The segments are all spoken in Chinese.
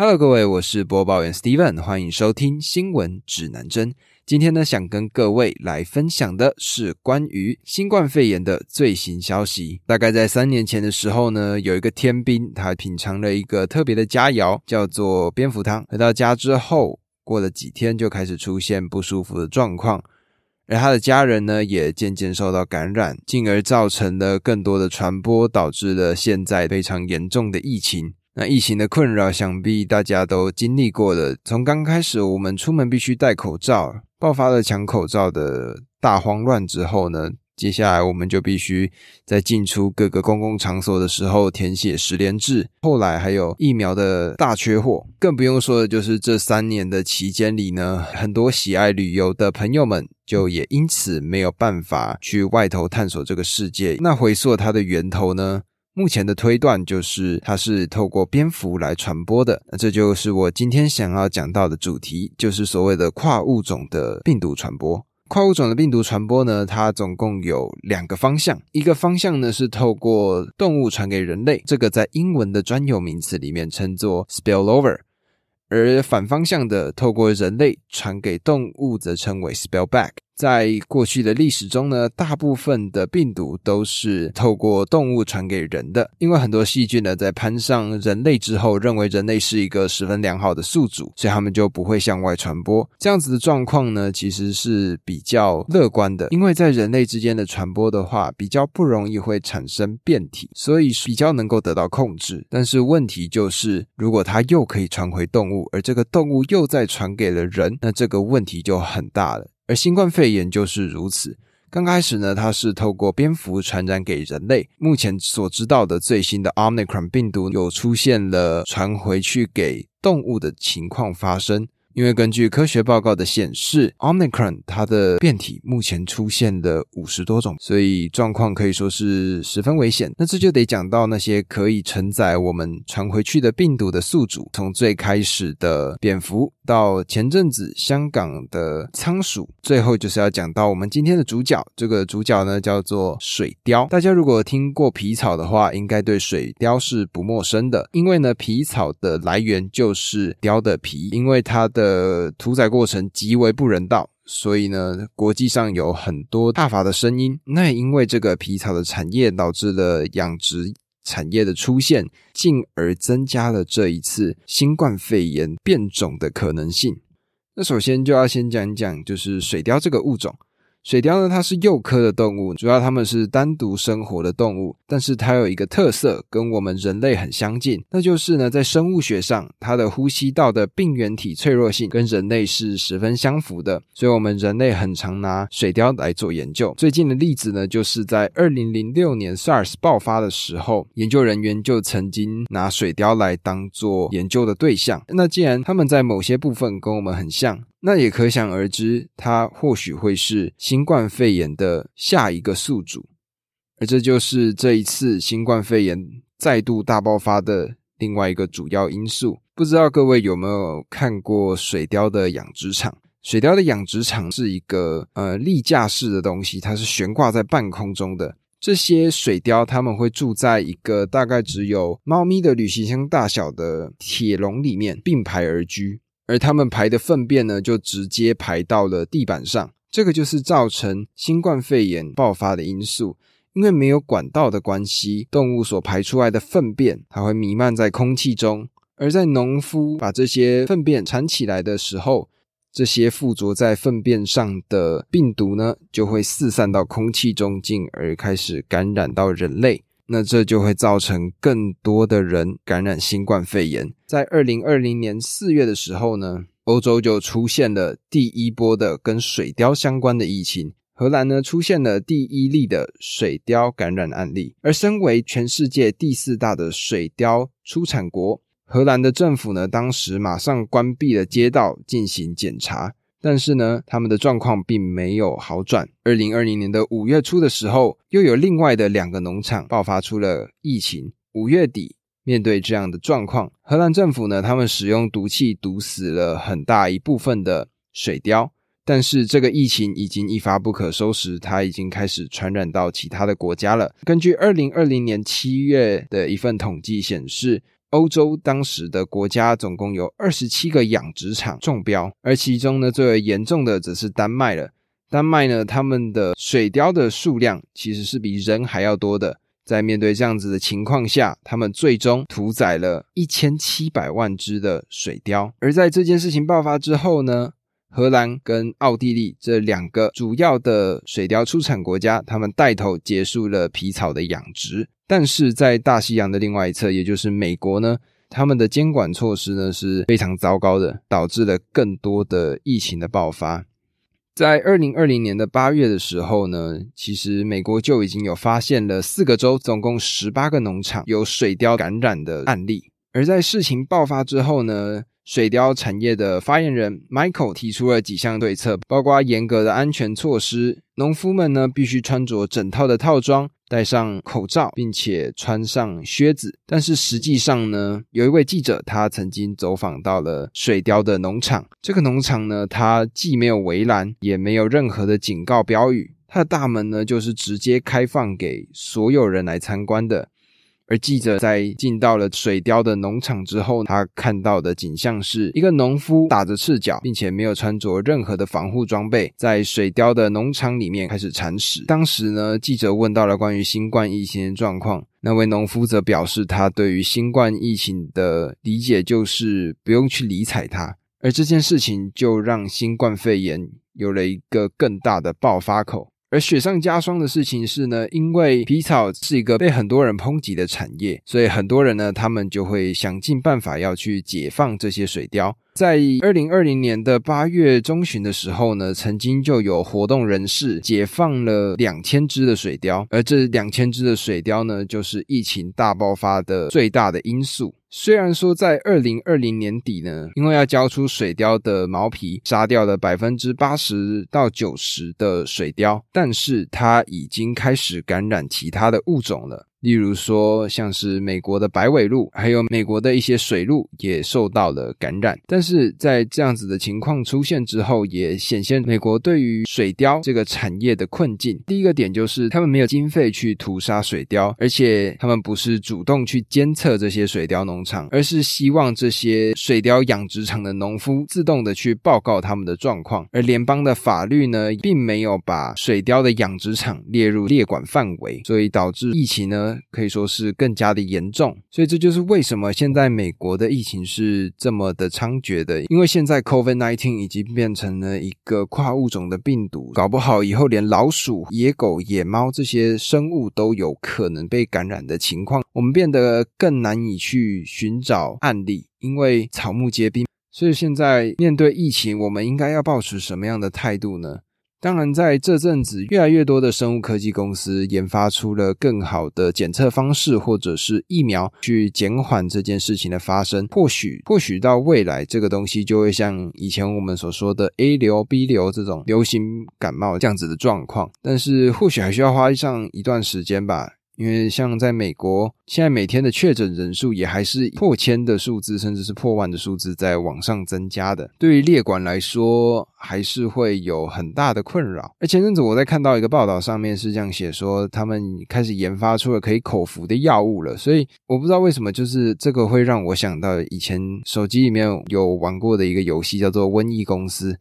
Hello，各位，我是播报员 Steven，欢迎收听新闻指南针。今天呢，想跟各位来分享的是关于新冠肺炎的最新消息。大概在三年前的时候呢，有一个天兵，他品尝了一个特别的佳肴，叫做蝙蝠汤。回到家之后，过了几天就开始出现不舒服的状况，而他的家人呢，也渐渐受到感染，进而造成了更多的传播，导致了现在非常严重的疫情。那疫情的困扰，想必大家都经历过了。从刚开始我们出门必须戴口罩，爆发了抢口罩的大慌乱之后呢，接下来我们就必须在进出各个公共场所的时候填写十连制。后来还有疫苗的大缺货，更不用说的就是这三年的期间里呢，很多喜爱旅游的朋友们就也因此没有办法去外头探索这个世界。那回溯它的源头呢？目前的推断就是它是透过蝙蝠来传播的，那这就是我今天想要讲到的主题，就是所谓的跨物种的病毒传播。跨物种的病毒传播呢，它总共有两个方向，一个方向呢是透过动物传给人类，这个在英文的专有名词里面称作 spillover，而反方向的透过人类传给动物则称为 spillback。在过去的历史中呢，大部分的病毒都是透过动物传给人的，因为很多细菌呢在攀上人类之后，认为人类是一个十分良好的宿主，所以他们就不会向外传播。这样子的状况呢，其实是比较乐观的，因为在人类之间的传播的话，比较不容易会产生变体，所以比较能够得到控制。但是问题就是，如果它又可以传回动物，而这个动物又再传给了人，那这个问题就很大了。而新冠肺炎就是如此。刚开始呢，它是透过蝙蝠传染给人类。目前所知道的最新的 Omicron 病毒有出现了传回去给动物的情况发生。因为根据科学报告的显示，Omicron 它的变体目前出现了五十多种，所以状况可以说是十分危险。那这就得讲到那些可以承载我们传回去的病毒的宿主，从最开始的蝙蝠。到前阵子香港的仓鼠，最后就是要讲到我们今天的主角。这个主角呢叫做水貂。大家如果听过皮草的话，应该对水貂是不陌生的。因为呢，皮草的来源就是貂的皮，因为它的屠宰过程极为不人道，所以呢，国际上有很多大法的声音。那也因为这个皮草的产业，导致了养殖。产业的出现，进而增加了这一次新冠肺炎变种的可能性。那首先就要先讲讲，就是水貂这个物种。水貂呢，它是鼬科的动物，主要它们是单独生活的动物，但是它有一个特色，跟我们人类很相近，那就是呢，在生物学上，它的呼吸道的病原体脆弱性跟人类是十分相符的，所以我们人类很常拿水貂来做研究。最近的例子呢，就是在二零零六年 SARS 爆发的时候，研究人员就曾经拿水貂来当做研究的对象。那既然他们在某些部分跟我们很像，那也可想而知，它或许会是新冠肺炎的下一个宿主，而这就是这一次新冠肺炎再度大爆发的另外一个主要因素。不知道各位有没有看过水貂的养殖场？水貂的养殖场是一个呃立架式的东西，它是悬挂在半空中的。这些水貂他们会住在一个大概只有猫咪的旅行箱大小的铁笼里面，并排而居。而他们排的粪便呢，就直接排到了地板上，这个就是造成新冠肺炎爆发的因素。因为没有管道的关系，动物所排出来的粪便，它会弥漫在空气中。而在农夫把这些粪便铲起来的时候，这些附着在粪便上的病毒呢，就会四散到空气中，进而开始感染到人类。那这就会造成更多的人感染新冠肺炎。在二零二零年四月的时候呢，欧洲就出现了第一波的跟水貂相关的疫情。荷兰呢出现了第一例的水貂感染案例，而身为全世界第四大的水貂出产国，荷兰的政府呢当时马上关闭了街道进行检查。但是呢，他们的状况并没有好转。二零二零年的五月初的时候，又有另外的两个农场爆发出了疫情。五月底，面对这样的状况，荷兰政府呢，他们使用毒气毒死了很大一部分的水貂。但是这个疫情已经一发不可收拾，它已经开始传染到其他的国家了。根据二零二零年七月的一份统计显示，欧洲当时的国家总共有二十七个养殖场中标，而其中呢最为严重的则是丹麦了。丹麦呢，他们的水貂的数量其实是比人还要多的。在面对这样子的情况下，他们最终屠宰了一千七百万只的水貂。而在这件事情爆发之后呢，荷兰跟奥地利这两个主要的水貂出产国家，他们带头结束了皮草的养殖。但是在大西洋的另外一侧，也就是美国呢，他们的监管措施呢是非常糟糕的，导致了更多的疫情的爆发。在二零二零年的八月的时候呢，其实美国就已经有发现了四个州，总共十八个农场有水貂感染的案例。而在事情爆发之后呢，水貂产业的发言人 Michael 提出了几项对策，包括严格的安全措施，农夫们呢必须穿着整套的套装。戴上口罩，并且穿上靴子。但是实际上呢，有一位记者，他曾经走访到了水貂的农场。这个农场呢，它既没有围栏，也没有任何的警告标语。它的大门呢，就是直接开放给所有人来参观的。而记者在进到了水貂的农场之后，他看到的景象是一个农夫打着赤脚，并且没有穿着任何的防护装备，在水貂的农场里面开始铲屎。当时呢，记者问到了关于新冠疫情的状况，那位农夫则表示，他对于新冠疫情的理解就是不用去理睬它。而这件事情就让新冠肺炎有了一个更大的爆发口。而雪上加霜的事情是呢，因为皮草是一个被很多人抨击的产业，所以很多人呢，他们就会想尽办法要去解放这些水貂。在二零二零年的八月中旬的时候呢，曾经就有活动人士解放了两千只的水貂，而这两千只的水貂呢，就是疫情大爆发的最大的因素。虽然说在二零二零年底呢，因为要交出水貂的毛皮，杀掉了百分之八十到九十的水貂，但是它已经开始感染其他的物种了。例如说，像是美国的白尾鹿，还有美国的一些水鹿也受到了感染。但是在这样子的情况出现之后，也显现美国对于水貂这个产业的困境。第一个点就是他们没有经费去屠杀水貂，而且他们不是主动去监测这些水貂农场，而是希望这些水貂养殖场的农夫自动的去报告他们的状况。而联邦的法律呢，并没有把水貂的养殖场列入列管范围，所以导致疫情呢。可以说是更加的严重，所以这就是为什么现在美国的疫情是这么的猖獗的。因为现在 COVID-19 已经变成了一个跨物种的病毒，搞不好以后连老鼠、野狗、野猫这些生物都有可能被感染的情况，我们变得更难以去寻找案例，因为草木皆兵。所以现在面对疫情，我们应该要保持什么样的态度呢？当然，在这阵子，越来越多的生物科技公司研发出了更好的检测方式，或者是疫苗，去减缓这件事情的发生。或许，或许到未来，这个东西就会像以前我们所说的 A 流、B 流这种流行感冒这样子的状况。但是，或许还需要花上一段时间吧。因为像在美国，现在每天的确诊人数也还是破千的数字，甚至是破万的数字在往上增加的。对于列管来说，还是会有很大的困扰。而前阵子我在看到一个报道，上面是这样写说，他们开始研发出了可以口服的药物了。所以我不知道为什么，就是这个会让我想到以前手机里面有玩过的一个游戏，叫做《瘟疫公司》。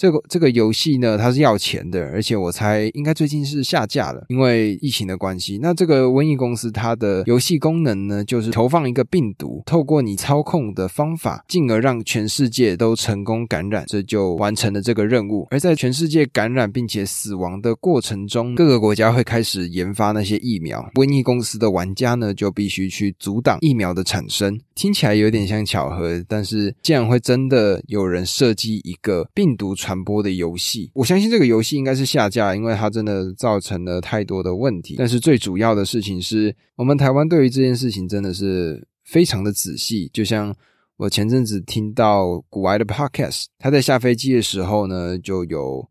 这个这个游戏呢，它是要钱的，而且我猜应该最近是下架了，因为疫情的关系。那这个瘟疫公司它的游戏功能呢，就是投放一个病毒，透过你操控的方法，进而让全世界都成功感染，这就完成了这个任务。而在全世界感染并且死亡的过程中，各个国家会开始研发那些疫苗，瘟疫公司的玩家呢就必须去阻挡疫苗的产生。听起来有点像巧合，但是竟然会真的有人设计一个病毒传。传播的游戏，我相信这个游戏应该是下架，因为它真的造成了太多的问题。但是最主要的事情是我们台湾对于这件事情真的是非常的仔细。就像我前阵子听到古埃的 Podcast，他在下飞机的时候呢，就有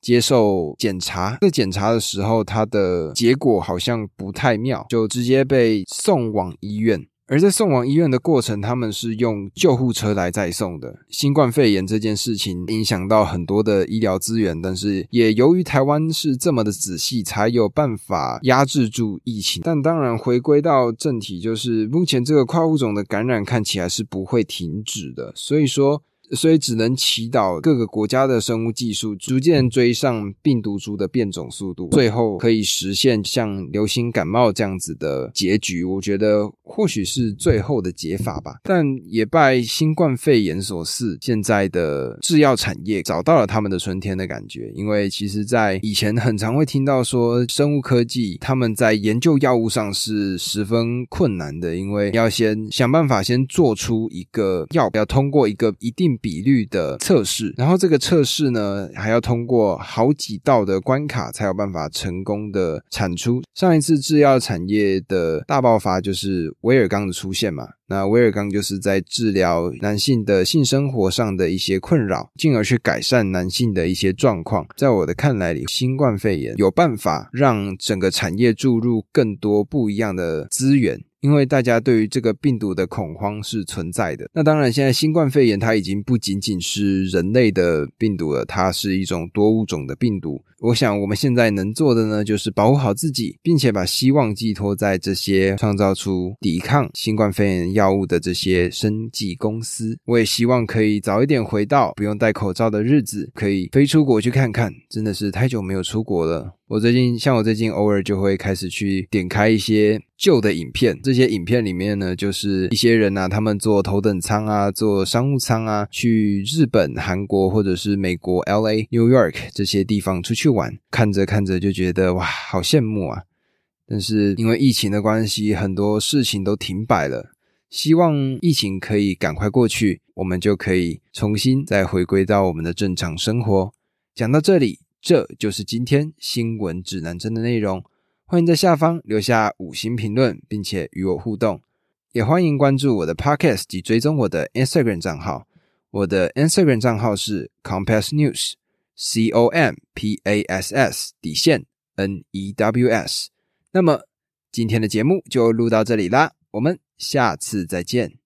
接受检查。在检查的时候，他的结果好像不太妙，就直接被送往医院。而在送往医院的过程，他们是用救护车来载送的。新冠肺炎这件事情影响到很多的医疗资源，但是也由于台湾是这么的仔细，才有办法压制住疫情。但当然，回归到正题，就是目前这个跨物种的感染看起来是不会停止的，所以说。所以只能祈祷各个国家的生物技术逐渐追上病毒株的变种速度，最后可以实现像流行感冒这样子的结局。我觉得或许是最后的解法吧。但也拜新冠肺炎所赐，现在的制药产业找到了他们的春天的感觉。因为其实，在以前很常会听到说，生物科技他们在研究药物上是十分困难的，因为要先想办法先做出一个药，要通过一个一定。比率的测试，然后这个测试呢，还要通过好几道的关卡，才有办法成功的产出。上一次制药产业的大爆发就是威尔刚的出现嘛，那威尔刚就是在治疗男性的性生活上的一些困扰，进而去改善男性的一些状况。在我的看来里，新冠肺炎有办法让整个产业注入更多不一样的资源。因为大家对于这个病毒的恐慌是存在的。那当然，现在新冠肺炎它已经不仅仅是人类的病毒了，它是一种多物种的病毒。我想，我们现在能做的呢，就是保护好自己，并且把希望寄托在这些创造出抵抗新冠肺炎药物的这些生技公司。我也希望可以早一点回到不用戴口罩的日子，可以飞出国去看看。真的是太久没有出国了。我最近，像我最近偶尔就会开始去点开一些旧的影片，这些影片里面呢，就是一些人呐，他们坐头等舱啊，坐商务舱啊，去日本、韩国或者是美国 L A、New York 这些地方出。去玩，看着看着就觉得哇，好羡慕啊！但是因为疫情的关系，很多事情都停摆了。希望疫情可以赶快过去，我们就可以重新再回归到我们的正常生活。讲到这里，这就是今天新闻指南针的内容。欢迎在下方留下五星评论，并且与我互动。也欢迎关注我的 Podcast 及追踪我的 Instagram 账号。我的 Instagram 账号是 Compass News。C O M P A S S 底线 N E W S，那么今天的节目就录到这里啦，我们下次再见。